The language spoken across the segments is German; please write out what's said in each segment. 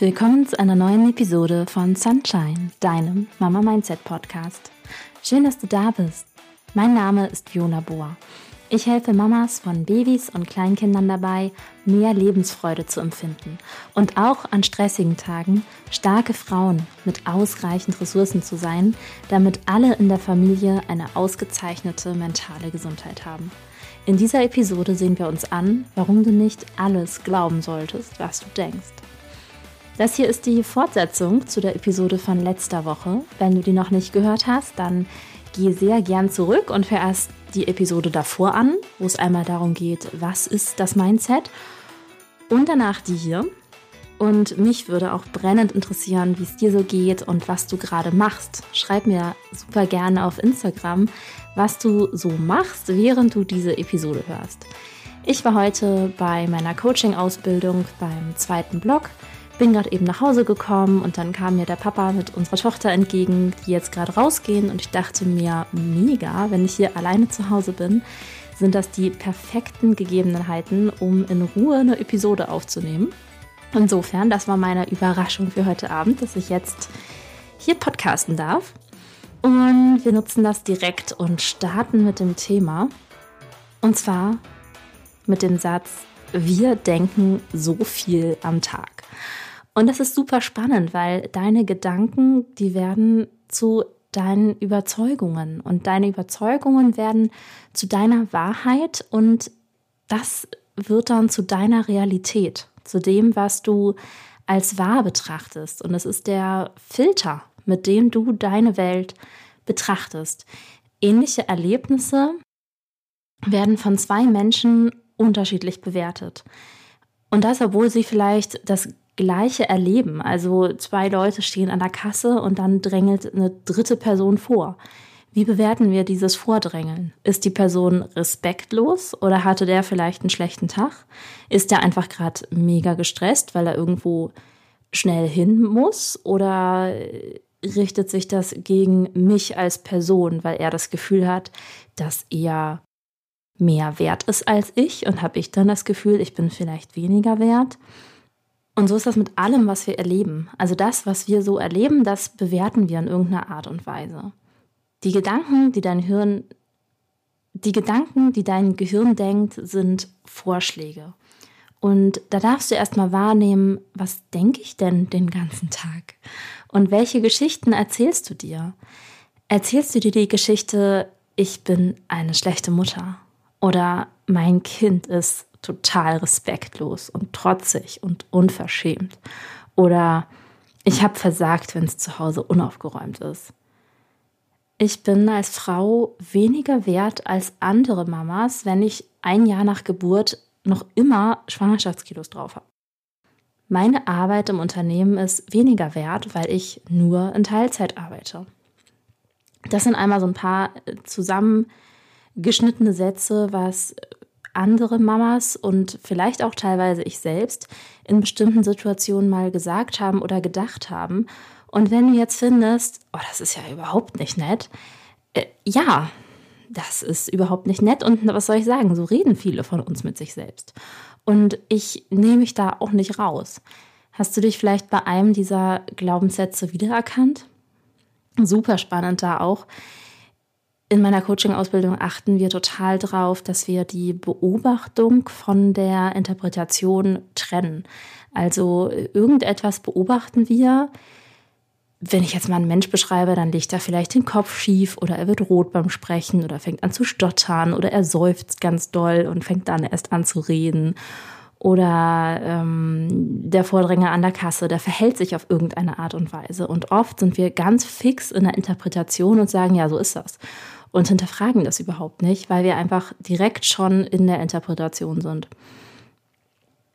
Willkommen zu einer neuen Episode von Sunshine, deinem Mama Mindset Podcast. Schön, dass du da bist. Mein Name ist Fiona Bohr. Ich helfe Mamas von Babys und Kleinkindern dabei, mehr Lebensfreude zu empfinden und auch an stressigen Tagen starke Frauen mit ausreichend Ressourcen zu sein, damit alle in der Familie eine ausgezeichnete mentale Gesundheit haben. In dieser Episode sehen wir uns an, warum du nicht alles glauben solltest, was du denkst. Das hier ist die Fortsetzung zu der Episode von letzter Woche. Wenn du die noch nicht gehört hast, dann geh sehr gern zurück und hör erst die Episode davor an, wo es einmal darum geht, was ist das Mindset und danach die hier. Und mich würde auch brennend interessieren, wie es dir so geht und was du gerade machst. Schreib mir super gerne auf Instagram, was du so machst, während du diese Episode hörst. Ich war heute bei meiner Coaching-Ausbildung beim zweiten Blog bin gerade eben nach Hause gekommen und dann kam mir der Papa mit unserer Tochter entgegen, die jetzt gerade rausgehen und ich dachte mir, mega, wenn ich hier alleine zu Hause bin, sind das die perfekten Gegebenheiten, um in Ruhe eine Episode aufzunehmen. Insofern, das war meine Überraschung für heute Abend, dass ich jetzt hier podcasten darf. Und wir nutzen das direkt und starten mit dem Thema. Und zwar mit dem Satz, wir denken so viel am Tag. Und das ist super spannend, weil deine Gedanken, die werden zu deinen Überzeugungen und deine Überzeugungen werden zu deiner Wahrheit und das wird dann zu deiner Realität, zu dem, was du als wahr betrachtest. Und es ist der Filter, mit dem du deine Welt betrachtest. Ähnliche Erlebnisse werden von zwei Menschen unterschiedlich bewertet. Und das, obwohl sie vielleicht das Gleiche erleben. Also zwei Leute stehen an der Kasse und dann drängelt eine dritte Person vor. Wie bewerten wir dieses Vordrängeln? Ist die Person respektlos oder hatte der vielleicht einen schlechten Tag? Ist der einfach gerade mega gestresst, weil er irgendwo schnell hin muss? Oder richtet sich das gegen mich als Person, weil er das Gefühl hat, dass er mehr wert ist als ich und habe ich dann das Gefühl, ich bin vielleicht weniger wert? Und so ist das mit allem, was wir erleben. Also das, was wir so erleben, das bewerten wir in irgendeiner Art und Weise. Die Gedanken, die dein Hirn, die Gedanken, die dein Gehirn denkt, sind Vorschläge. Und da darfst du erstmal wahrnehmen, was denke ich denn den ganzen Tag? Und welche Geschichten erzählst du dir? Erzählst du dir die Geschichte, ich bin eine schlechte Mutter? Oder mein Kind ist total respektlos und trotzig und unverschämt. Oder ich habe versagt, wenn es zu Hause unaufgeräumt ist. Ich bin als Frau weniger wert als andere Mamas, wenn ich ein Jahr nach Geburt noch immer Schwangerschaftskilos drauf habe. Meine Arbeit im Unternehmen ist weniger wert, weil ich nur in Teilzeit arbeite. Das sind einmal so ein paar zusammengeschnittene Sätze, was andere Mamas und vielleicht auch teilweise ich selbst in bestimmten Situationen mal gesagt haben oder gedacht haben. Und wenn du jetzt findest, oh, das ist ja überhaupt nicht nett, äh, ja, das ist überhaupt nicht nett und was soll ich sagen, so reden viele von uns mit sich selbst. Und ich nehme mich da auch nicht raus. Hast du dich vielleicht bei einem dieser Glaubenssätze wiedererkannt? Super spannend da auch in meiner Coaching-Ausbildung achten wir total drauf, dass wir die Beobachtung von der Interpretation trennen. Also irgendetwas beobachten wir. Wenn ich jetzt mal einen Mensch beschreibe, dann legt er vielleicht den Kopf schief oder er wird rot beim Sprechen oder fängt an zu stottern oder er seufzt ganz doll und fängt dann erst an zu reden. Oder ähm, der Vordränger an der Kasse, der verhält sich auf irgendeine Art und Weise. Und oft sind wir ganz fix in der Interpretation und sagen, ja, so ist das und hinterfragen das überhaupt nicht, weil wir einfach direkt schon in der Interpretation sind.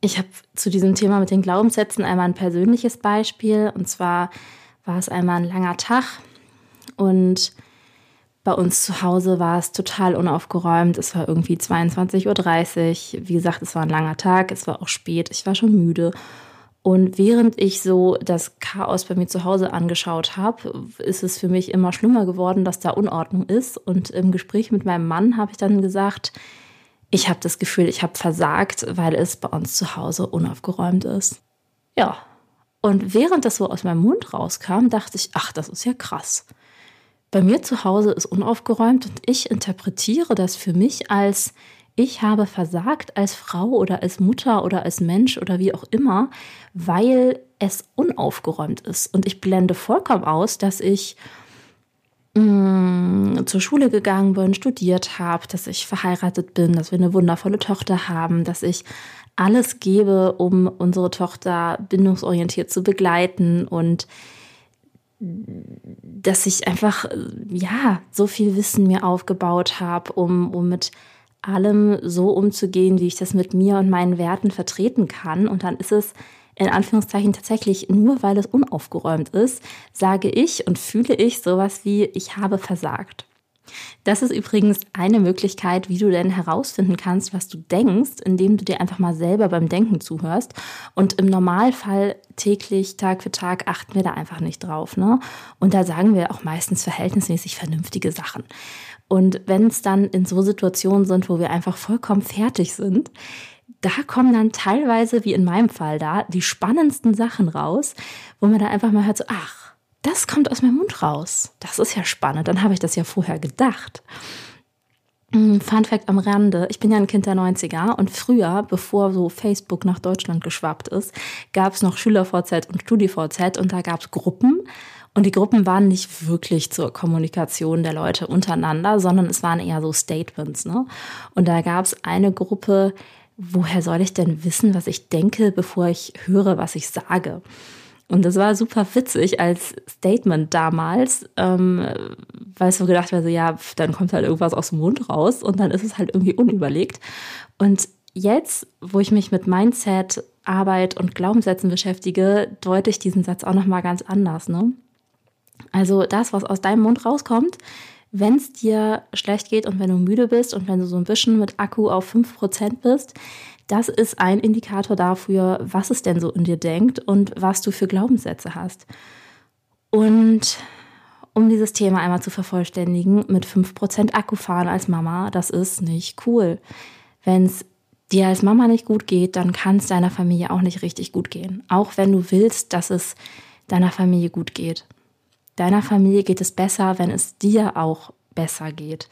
Ich habe zu diesem Thema mit den Glaubenssätzen einmal ein persönliches Beispiel. Und zwar war es einmal ein langer Tag und bei uns zu Hause war es total unaufgeräumt. Es war irgendwie 22.30 Uhr. Wie gesagt, es war ein langer Tag, es war auch spät, ich war schon müde. Und während ich so das Chaos bei mir zu Hause angeschaut habe, ist es für mich immer schlimmer geworden, dass da Unordnung ist. Und im Gespräch mit meinem Mann habe ich dann gesagt, ich habe das Gefühl, ich habe versagt, weil es bei uns zu Hause unaufgeräumt ist. Ja. Und während das so aus meinem Mund rauskam, dachte ich, ach, das ist ja krass. Bei mir zu Hause ist unaufgeräumt und ich interpretiere das für mich als ich habe versagt als Frau oder als Mutter oder als Mensch oder wie auch immer, weil es unaufgeräumt ist. Und ich blende vollkommen aus, dass ich mm, zur Schule gegangen bin, studiert habe, dass ich verheiratet bin, dass wir eine wundervolle Tochter haben, dass ich alles gebe, um unsere Tochter bindungsorientiert zu begleiten und dass ich einfach ja so viel Wissen mir aufgebaut habe, um, um mit allem so umzugehen, wie ich das mit mir und meinen Werten vertreten kann. Und dann ist es in Anführungszeichen tatsächlich nur, weil es unaufgeräumt ist, sage ich und fühle ich sowas wie, ich habe versagt. Das ist übrigens eine Möglichkeit, wie du denn herausfinden kannst, was du denkst, indem du dir einfach mal selber beim Denken zuhörst. Und im Normalfall täglich, Tag für Tag achten wir da einfach nicht drauf. Ne? Und da sagen wir auch meistens verhältnismäßig vernünftige Sachen. Und wenn es dann in so Situationen sind, wo wir einfach vollkommen fertig sind, da kommen dann teilweise, wie in meinem Fall da, die spannendsten Sachen raus, wo man dann einfach mal hört, so, ach, das kommt aus meinem Mund raus. Das ist ja spannend. Dann habe ich das ja vorher gedacht. Hm, Fun Fact am Rande, ich bin ja ein Kind der 90er und früher, bevor so Facebook nach Deutschland geschwappt ist, gab es noch SchülerVZ und StudiVZ und da gab es Gruppen und die Gruppen waren nicht wirklich zur Kommunikation der Leute untereinander, sondern es waren eher so Statements. Ne? Und da gab es eine Gruppe, woher soll ich denn wissen, was ich denke, bevor ich höre, was ich sage? Und das war super witzig als Statement damals, ähm, weil es so gedacht war, so, ja, dann kommt halt irgendwas aus dem Mund raus und dann ist es halt irgendwie unüberlegt. Und jetzt, wo ich mich mit Mindset, Arbeit und Glaubenssätzen beschäftige, deute ich diesen Satz auch nochmal ganz anders. Ne? Also das, was aus deinem Mund rauskommt, wenn es dir schlecht geht und wenn du müde bist und wenn du so ein bisschen mit Akku auf 5% bist, das ist ein Indikator dafür, was es denn so in dir denkt und was du für Glaubenssätze hast. Und um dieses Thema einmal zu vervollständigen, mit 5% Akku fahren als Mama, das ist nicht cool. Wenn es dir als Mama nicht gut geht, dann kann es deiner Familie auch nicht richtig gut gehen. Auch wenn du willst, dass es deiner Familie gut geht. Deiner Familie geht es besser, wenn es dir auch besser geht.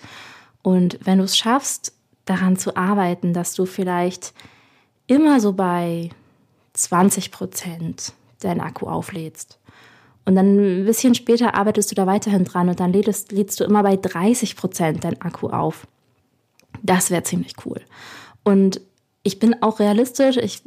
Und wenn du es schaffst, daran zu arbeiten, dass du vielleicht immer so bei 20 Prozent deinen Akku auflädst. Und dann ein bisschen später arbeitest du da weiterhin dran und dann lädst, lädst du immer bei 30 Prozent deinen Akku auf. Das wäre ziemlich cool. Und ich bin auch realistisch. Ich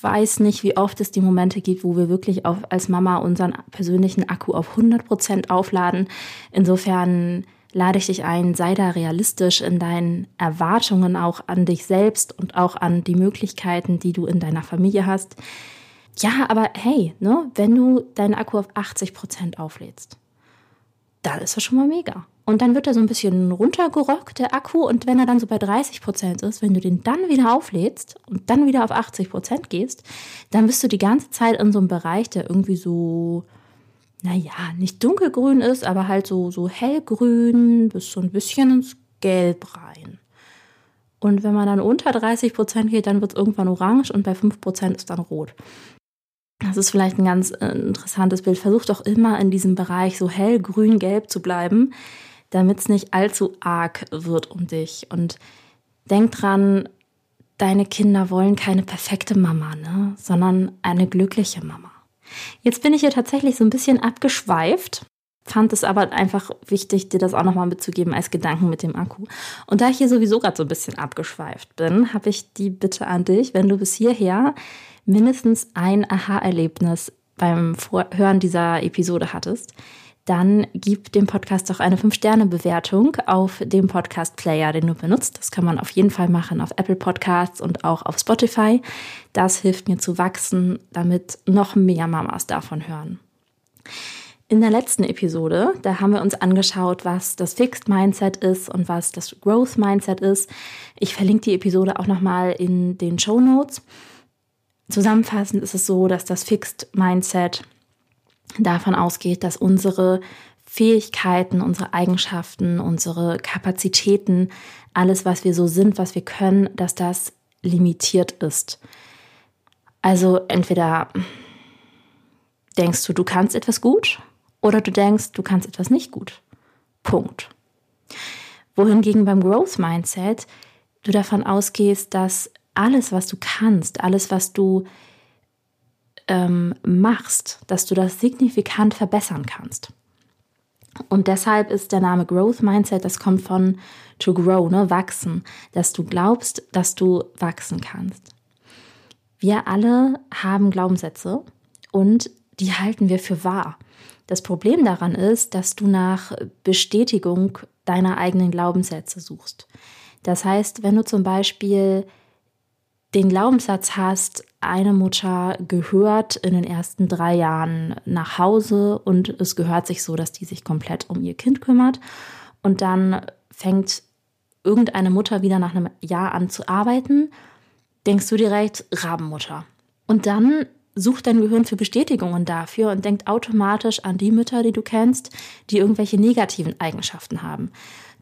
weiß nicht, wie oft es die Momente gibt, wo wir wirklich auf, als Mama unseren persönlichen Akku auf 100 Prozent aufladen. Insofern lade ich dich ein, sei da realistisch in deinen Erwartungen auch an dich selbst und auch an die Möglichkeiten, die du in deiner Familie hast. Ja, aber hey, ne, wenn du deinen Akku auf 80 Prozent auflädst, dann ist das schon mal mega. Und dann wird er so ein bisschen runtergerockt, der Akku. Und wenn er dann so bei 30 Prozent ist, wenn du den dann wieder auflädst und dann wieder auf 80 Prozent gehst, dann bist du die ganze Zeit in so einem Bereich, der irgendwie so, naja, nicht dunkelgrün ist, aber halt so, so hellgrün bis so ein bisschen ins Gelb rein. Und wenn man dann unter 30 Prozent geht, dann wird es irgendwann orange und bei 5 Prozent ist dann rot. Das ist vielleicht ein ganz äh, interessantes Bild. Versuch doch immer in diesem Bereich so hell grün-gelb zu bleiben, damit es nicht allzu arg wird um dich. Und denk dran, deine Kinder wollen keine perfekte Mama, ne? sondern eine glückliche Mama. Jetzt bin ich hier tatsächlich so ein bisschen abgeschweift, fand es aber einfach wichtig, dir das auch nochmal mitzugeben als Gedanken mit dem Akku. Und da ich hier sowieso gerade so ein bisschen abgeschweift bin, habe ich die Bitte an dich, wenn du bis hierher mindestens ein Aha-Erlebnis beim Hören dieser Episode hattest, dann gib dem Podcast doch eine 5-Sterne-Bewertung auf dem Podcast-Player, den du benutzt. Das kann man auf jeden Fall machen auf Apple Podcasts und auch auf Spotify. Das hilft mir zu wachsen, damit noch mehr Mamas davon hören. In der letzten Episode, da haben wir uns angeschaut, was das Fixed Mindset ist und was das Growth Mindset ist. Ich verlinke die Episode auch nochmal in den Show Notes. Zusammenfassend ist es so, dass das Fixed Mindset davon ausgeht, dass unsere Fähigkeiten, unsere Eigenschaften, unsere Kapazitäten, alles, was wir so sind, was wir können, dass das limitiert ist. Also entweder Denkst du, du kannst etwas gut oder du denkst, du kannst etwas nicht gut? Punkt. Wohingegen beim Growth Mindset du davon ausgehst, dass alles, was du kannst, alles, was du ähm, machst, dass du das signifikant verbessern kannst. Und deshalb ist der Name Growth Mindset, das kommt von to grow, ne, wachsen, dass du glaubst, dass du wachsen kannst. Wir alle haben Glaubenssätze und die halten wir für wahr. Das Problem daran ist, dass du nach Bestätigung deiner eigenen Glaubenssätze suchst. Das heißt, wenn du zum Beispiel den Glaubenssatz hast, eine Mutter gehört in den ersten drei Jahren nach Hause und es gehört sich so, dass die sich komplett um ihr Kind kümmert. Und dann fängt irgendeine Mutter wieder nach einem Jahr an zu arbeiten, denkst du direkt Rabenmutter. Und dann sucht dein Gehirn für Bestätigungen dafür und denkt automatisch an die Mütter, die du kennst, die irgendwelche negativen Eigenschaften haben,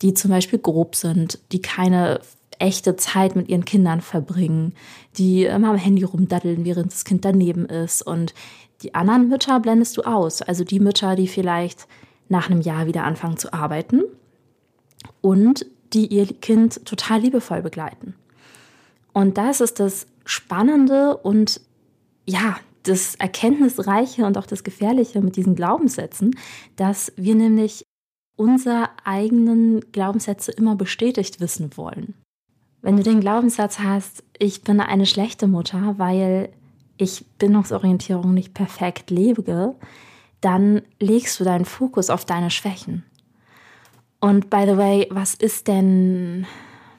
die zum Beispiel grob sind, die keine echte Zeit mit ihren Kindern verbringen, die immer am Handy rumdaddeln, während das Kind daneben ist. Und die anderen Mütter blendest du aus. Also die Mütter, die vielleicht nach einem Jahr wieder anfangen zu arbeiten und die ihr Kind total liebevoll begleiten. Und das ist das Spannende und ja, das Erkenntnisreiche und auch das Gefährliche mit diesen Glaubenssätzen, dass wir nämlich unsere eigenen Glaubenssätze immer bestätigt wissen wollen. Wenn du den Glaubenssatz hast, ich bin eine schlechte Mutter, weil ich Bindungsorientierung nicht perfekt lebe, dann legst du deinen Fokus auf deine Schwächen. Und by the way, was ist denn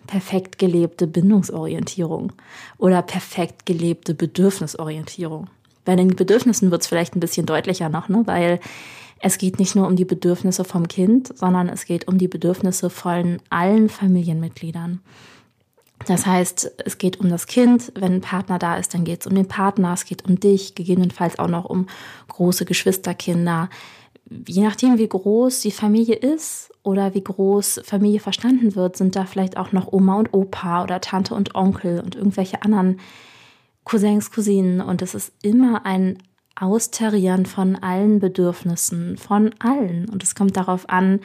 perfekt gelebte Bindungsorientierung oder perfekt gelebte Bedürfnisorientierung? Bei den Bedürfnissen wird es vielleicht ein bisschen deutlicher noch, ne? weil es geht nicht nur um die Bedürfnisse vom Kind, sondern es geht um die Bedürfnisse von allen Familienmitgliedern. Das heißt, es geht um das Kind, wenn ein Partner da ist, dann geht es um den Partner, es geht um dich, gegebenenfalls auch noch um große Geschwisterkinder. Je nachdem, wie groß die Familie ist oder wie groß Familie verstanden wird, sind da vielleicht auch noch Oma und Opa oder Tante und Onkel und irgendwelche anderen Cousins, Cousinen. Und es ist immer ein Austarieren von allen Bedürfnissen, von allen. Und es kommt darauf an,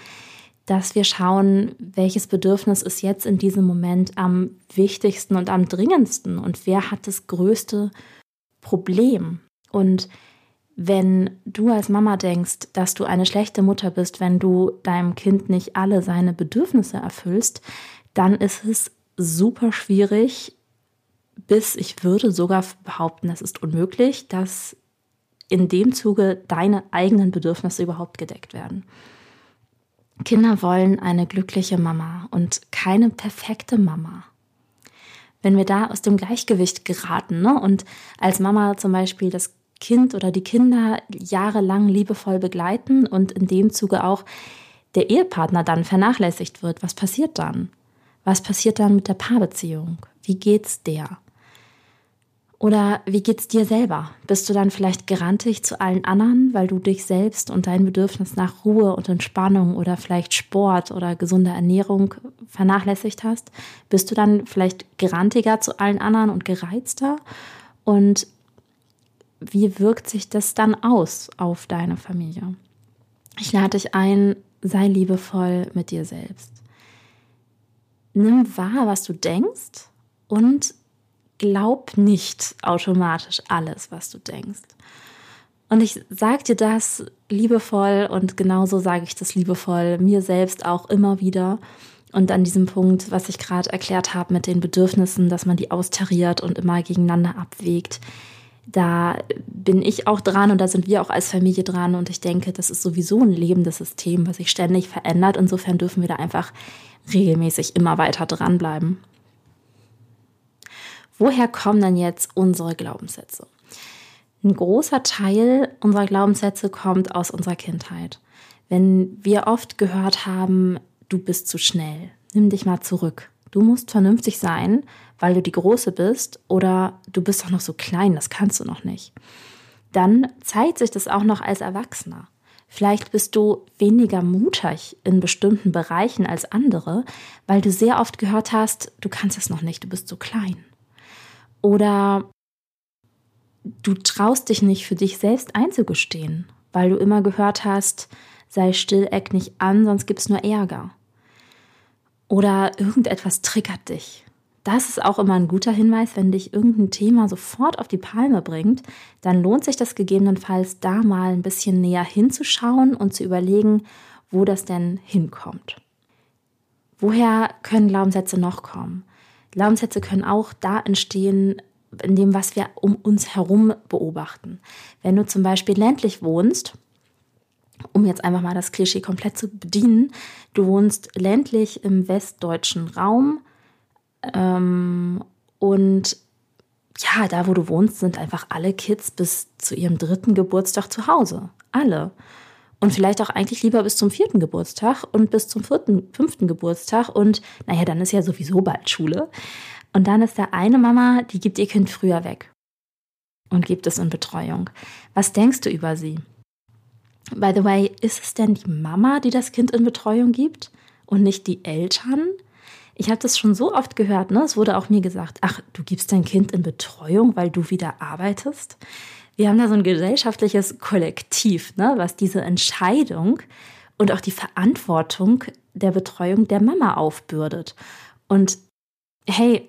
dass wir schauen, welches Bedürfnis ist jetzt in diesem Moment am wichtigsten und am dringendsten und wer hat das größte Problem. Und wenn du als Mama denkst, dass du eine schlechte Mutter bist, wenn du deinem Kind nicht alle seine Bedürfnisse erfüllst, dann ist es super schwierig, bis ich würde sogar behaupten, es ist unmöglich, dass in dem Zuge deine eigenen Bedürfnisse überhaupt gedeckt werden. Kinder wollen eine glückliche Mama und keine perfekte Mama. Wenn wir da aus dem Gleichgewicht geraten ne, und als Mama zum Beispiel das Kind oder die Kinder jahrelang liebevoll begleiten und in dem Zuge auch der Ehepartner dann vernachlässigt wird, was passiert dann? Was passiert dann mit der Paarbeziehung? Wie geht's der? Oder wie geht's dir selber? Bist du dann vielleicht gerantig zu allen anderen, weil du dich selbst und dein Bedürfnis nach Ruhe und Entspannung oder vielleicht Sport oder gesunder Ernährung vernachlässigt hast? Bist du dann vielleicht gerantiger zu allen anderen und gereizter? Und wie wirkt sich das dann aus auf deine Familie? Ich lade dich ein, sei liebevoll mit dir selbst. Nimm wahr, was du denkst und glaub nicht automatisch alles, was du denkst. Und ich sage dir das liebevoll und genauso sage ich das liebevoll mir selbst auch immer wieder. Und an diesem Punkt, was ich gerade erklärt habe mit den Bedürfnissen, dass man die austariert und immer gegeneinander abwägt, da bin ich auch dran und da sind wir auch als Familie dran. Und ich denke, das ist sowieso ein lebendes System, was sich ständig verändert. Insofern dürfen wir da einfach regelmäßig immer weiter dranbleiben. Woher kommen denn jetzt unsere Glaubenssätze? Ein großer Teil unserer Glaubenssätze kommt aus unserer Kindheit. Wenn wir oft gehört haben, du bist zu schnell, nimm dich mal zurück. Du musst vernünftig sein, weil du die Große bist oder du bist doch noch so klein, das kannst du noch nicht. Dann zeigt sich das auch noch als Erwachsener. Vielleicht bist du weniger mutig in bestimmten Bereichen als andere, weil du sehr oft gehört hast, du kannst es noch nicht, du bist so klein. Oder du traust dich nicht für dich selbst einzugestehen, weil du immer gehört hast, sei still, eck nicht an, sonst gibt es nur Ärger. Oder irgendetwas triggert dich. Das ist auch immer ein guter Hinweis, wenn dich irgendein Thema sofort auf die Palme bringt, dann lohnt sich das gegebenenfalls da mal ein bisschen näher hinzuschauen und zu überlegen, wo das denn hinkommt. Woher können Glaubenssätze noch kommen? Glaubenssätze können auch da entstehen, in dem, was wir um uns herum beobachten. Wenn du zum Beispiel ländlich wohnst, um jetzt einfach mal das Klischee komplett zu bedienen, du wohnst ländlich im westdeutschen Raum ähm, und ja, da wo du wohnst, sind einfach alle Kids bis zu ihrem dritten Geburtstag zu Hause. Alle. Und vielleicht auch eigentlich lieber bis zum vierten Geburtstag und bis zum vierten, fünften Geburtstag. Und naja, dann ist ja sowieso bald Schule. Und dann ist da eine Mama, die gibt ihr Kind früher weg und gibt es in Betreuung. Was denkst du über sie? By the way, ist es denn die Mama, die das Kind in Betreuung gibt und nicht die Eltern? Ich habe das schon so oft gehört, ne? Es wurde auch mir gesagt, ach, du gibst dein Kind in Betreuung, weil du wieder arbeitest. Wir haben da so ein gesellschaftliches Kollektiv, ne, was diese Entscheidung und auch die Verantwortung der Betreuung der Mama aufbürdet. Und hey,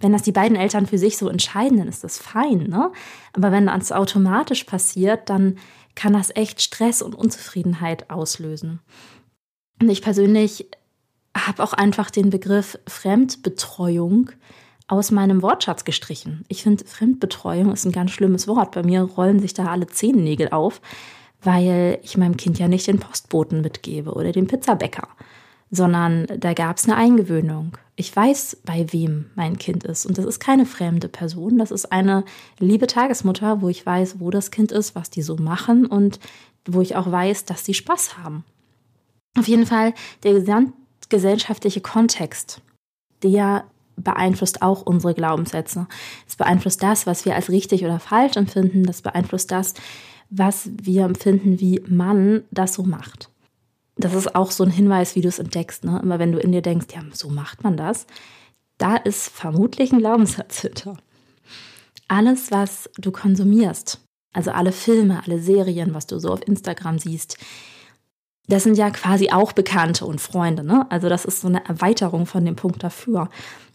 wenn das die beiden Eltern für sich so entscheiden, dann ist das fein, ne? Aber wenn das automatisch passiert, dann kann das echt Stress und Unzufriedenheit auslösen. Und ich persönlich habe auch einfach den Begriff Fremdbetreuung aus meinem Wortschatz gestrichen. Ich finde, Fremdbetreuung ist ein ganz schlimmes Wort. Bei mir rollen sich da alle Zehennägel auf, weil ich meinem Kind ja nicht den Postboten mitgebe oder den Pizzabäcker sondern da gab es eine Eingewöhnung. Ich weiß, bei wem mein Kind ist. Und das ist keine fremde Person. Das ist eine liebe Tagesmutter, wo ich weiß, wo das Kind ist, was die so machen und wo ich auch weiß, dass sie Spaß haben. Auf jeden Fall der gesamtgesellschaftliche Kontext, der beeinflusst auch unsere Glaubenssätze. Es beeinflusst das, was wir als richtig oder falsch empfinden. Das beeinflusst das, was wir empfinden, wie man das so macht das ist auch so ein Hinweis, wie du es entdeckst. Ne? Immer wenn du in dir denkst, ja, so macht man das, da ist vermutlich ein Glaubenssatz hinter. Alles, was du konsumierst, also alle Filme, alle Serien, was du so auf Instagram siehst, das sind ja quasi auch Bekannte und Freunde. Ne? Also das ist so eine Erweiterung von dem Punkt dafür.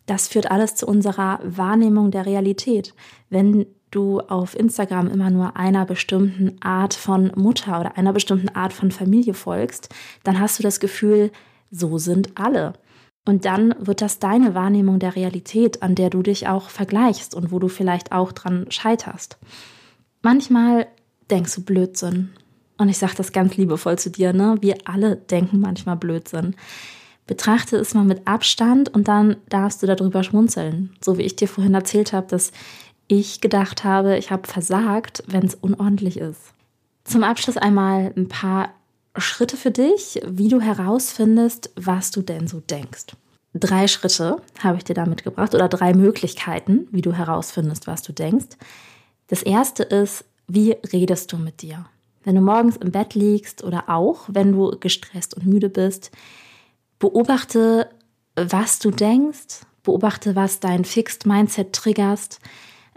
Das führt alles zu unserer Wahrnehmung der Realität. Wenn du auf Instagram immer nur einer bestimmten Art von Mutter oder einer bestimmten Art von Familie folgst, dann hast du das Gefühl, so sind alle. Und dann wird das deine Wahrnehmung der Realität, an der du dich auch vergleichst und wo du vielleicht auch dran scheiterst. Manchmal denkst du Blödsinn. Und ich sage das ganz liebevoll zu dir, ne? Wir alle denken manchmal Blödsinn. Betrachte es mal mit Abstand und dann darfst du darüber schmunzeln. So wie ich dir vorhin erzählt habe, dass ich gedacht habe, ich habe versagt, wenn es unordentlich ist. Zum Abschluss einmal ein paar Schritte für dich, wie du herausfindest, was du denn so denkst. Drei Schritte habe ich dir da mitgebracht oder drei Möglichkeiten, wie du herausfindest, was du denkst. Das erste ist, wie redest du mit dir? Wenn du morgens im Bett liegst oder auch, wenn du gestresst und müde bist, beobachte, was du denkst, beobachte, was dein Fixed Mindset triggerst,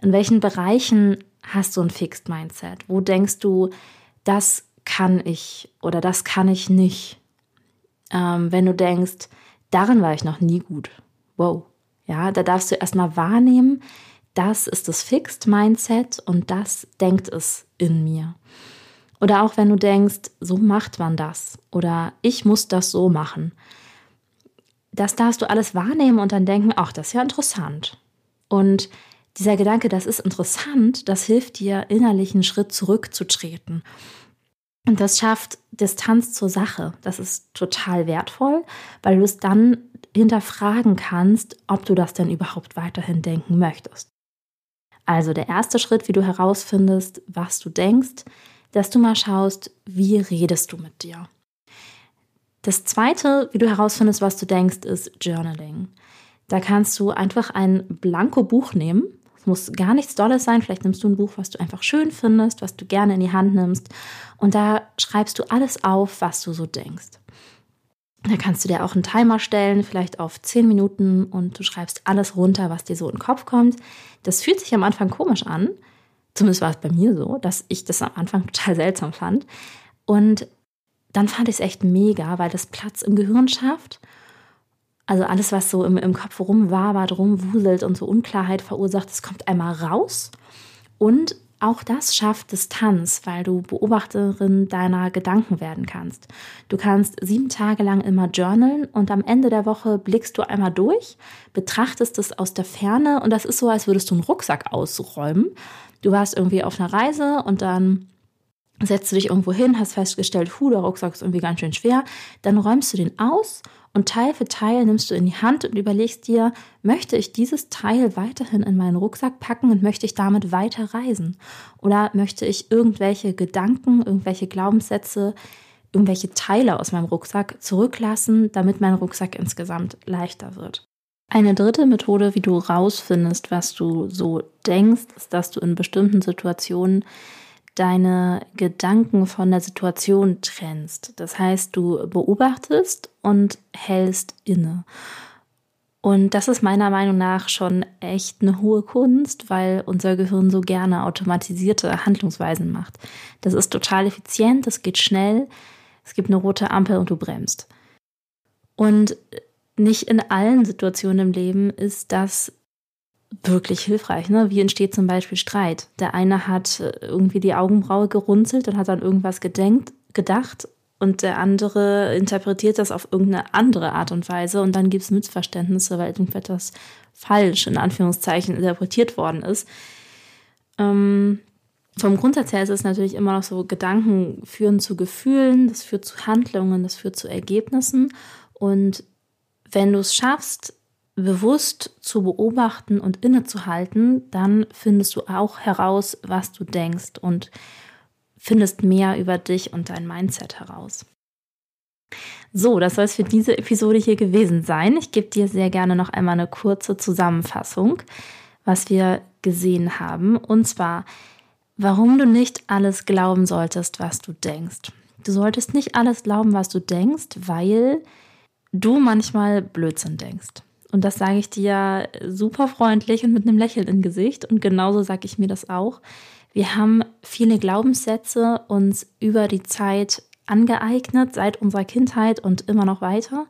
in welchen Bereichen hast du ein Fixed Mindset? Wo denkst du, das kann ich oder das kann ich nicht? Ähm, wenn du denkst, darin war ich noch nie gut. Wow. Ja, da darfst du erstmal wahrnehmen, das ist das Fixed Mindset und das denkt es in mir. Oder auch wenn du denkst, so macht man das oder ich muss das so machen. Das darfst du alles wahrnehmen und dann denken, ach, das ist ja interessant. Und dieser Gedanke, das ist interessant, das hilft dir, innerlich einen Schritt zurückzutreten. Und das schafft Distanz zur Sache. Das ist total wertvoll, weil du es dann hinterfragen kannst, ob du das denn überhaupt weiterhin denken möchtest. Also der erste Schritt, wie du herausfindest, was du denkst, dass du mal schaust, wie redest du mit dir. Das zweite, wie du herausfindest, was du denkst, ist Journaling. Da kannst du einfach ein Blanko-Buch nehmen muss gar nichts Dolles sein. Vielleicht nimmst du ein Buch, was du einfach schön findest, was du gerne in die Hand nimmst. Und da schreibst du alles auf, was du so denkst. Da kannst du dir auch einen Timer stellen, vielleicht auf 10 Minuten und du schreibst alles runter, was dir so in den Kopf kommt. Das fühlt sich am Anfang komisch an, Zumindest war es bei mir so, dass ich das am Anfang total seltsam fand. Und dann fand ich es echt mega, weil das Platz im Gehirn schafft. Also alles, was so im, im Kopf rumwabert, rumwuselt und so Unklarheit verursacht, das kommt einmal raus. Und auch das schafft Distanz, weil du Beobachterin deiner Gedanken werden kannst. Du kannst sieben Tage lang immer journalen und am Ende der Woche blickst du einmal durch, betrachtest es aus der Ferne und das ist so, als würdest du einen Rucksack ausräumen. Du warst irgendwie auf einer Reise und dann setzt du dich irgendwo hin, hast festgestellt, hu, der Rucksack ist irgendwie ganz schön schwer, dann räumst du den aus und Teil für Teil nimmst du in die Hand und überlegst dir, möchte ich dieses Teil weiterhin in meinen Rucksack packen und möchte ich damit weiter reisen? Oder möchte ich irgendwelche Gedanken, irgendwelche Glaubenssätze, irgendwelche Teile aus meinem Rucksack zurücklassen, damit mein Rucksack insgesamt leichter wird? Eine dritte Methode, wie du rausfindest, was du so denkst, ist, dass du in bestimmten Situationen deine Gedanken von der Situation trennst. Das heißt, du beobachtest und hältst inne. Und das ist meiner Meinung nach schon echt eine hohe Kunst, weil unser Gehirn so gerne automatisierte Handlungsweisen macht. Das ist total effizient, das geht schnell, es gibt eine rote Ampel und du bremst. Und nicht in allen Situationen im Leben ist das wirklich hilfreich. Ne? Wie entsteht zum Beispiel Streit? Der eine hat äh, irgendwie die Augenbraue gerunzelt und hat an irgendwas gedenkt, gedacht und der andere interpretiert das auf irgendeine andere Art und Weise und dann gibt es Missverständnisse, weil irgendetwas falsch in Anführungszeichen interpretiert worden ist. Ähm, vom Grundsatz her ist es natürlich immer noch so, Gedanken führen zu Gefühlen, das führt zu Handlungen, das führt zu Ergebnissen und wenn du es schaffst, bewusst zu beobachten und innezuhalten, dann findest du auch heraus, was du denkst und findest mehr über dich und dein Mindset heraus. So, das soll es für diese Episode hier gewesen sein. Ich gebe dir sehr gerne noch einmal eine kurze Zusammenfassung, was wir gesehen haben. Und zwar, warum du nicht alles glauben solltest, was du denkst. Du solltest nicht alles glauben, was du denkst, weil du manchmal Blödsinn denkst. Und das sage ich dir super freundlich und mit einem Lächeln im Gesicht. Und genauso sage ich mir das auch. Wir haben viele Glaubenssätze uns über die Zeit angeeignet, seit unserer Kindheit und immer noch weiter.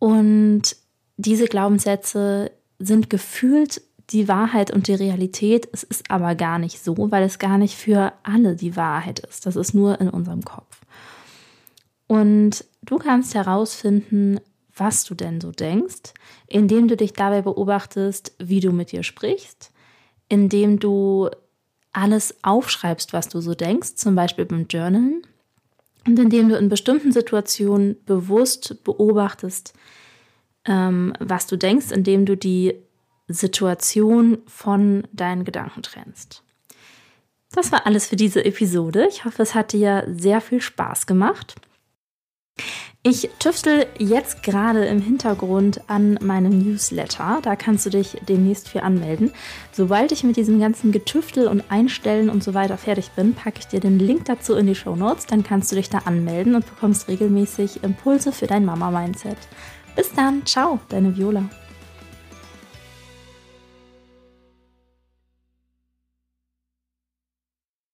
Und diese Glaubenssätze sind gefühlt die Wahrheit und die Realität. Es ist aber gar nicht so, weil es gar nicht für alle die Wahrheit ist. Das ist nur in unserem Kopf. Und du kannst herausfinden, was du denn so denkst, indem du dich dabei beobachtest, wie du mit dir sprichst, indem du alles aufschreibst, was du so denkst, zum Beispiel beim Journalen, und indem du in bestimmten Situationen bewusst beobachtest, ähm, was du denkst, indem du die Situation von deinen Gedanken trennst. Das war alles für diese Episode. Ich hoffe, es hat dir sehr viel Spaß gemacht. Ich tüftel jetzt gerade im Hintergrund an meinem Newsletter. Da kannst du dich demnächst für anmelden. Sobald ich mit diesem ganzen Getüftel und Einstellen und so weiter fertig bin, packe ich dir den Link dazu in die Show Notes. Dann kannst du dich da anmelden und bekommst regelmäßig Impulse für dein Mama-Mindset. Bis dann, ciao, deine Viola.